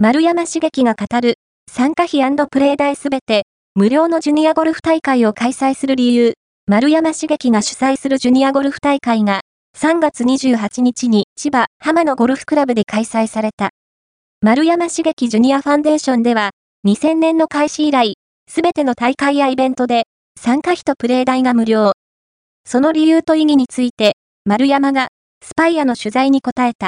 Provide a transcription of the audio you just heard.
丸山茂樹が語る、参加費プレイ代すべて、無料のジュニアゴルフ大会を開催する理由、丸山茂樹が主催するジュニアゴルフ大会が、3月28日に千葉浜のゴルフクラブで開催された。丸山茂樹ジュニアファンデーションでは、2000年の開始以来、すべての大会やイベントで、参加費とプレイ代が無料。その理由と意義について、丸山が、スパイアの取材に答えた。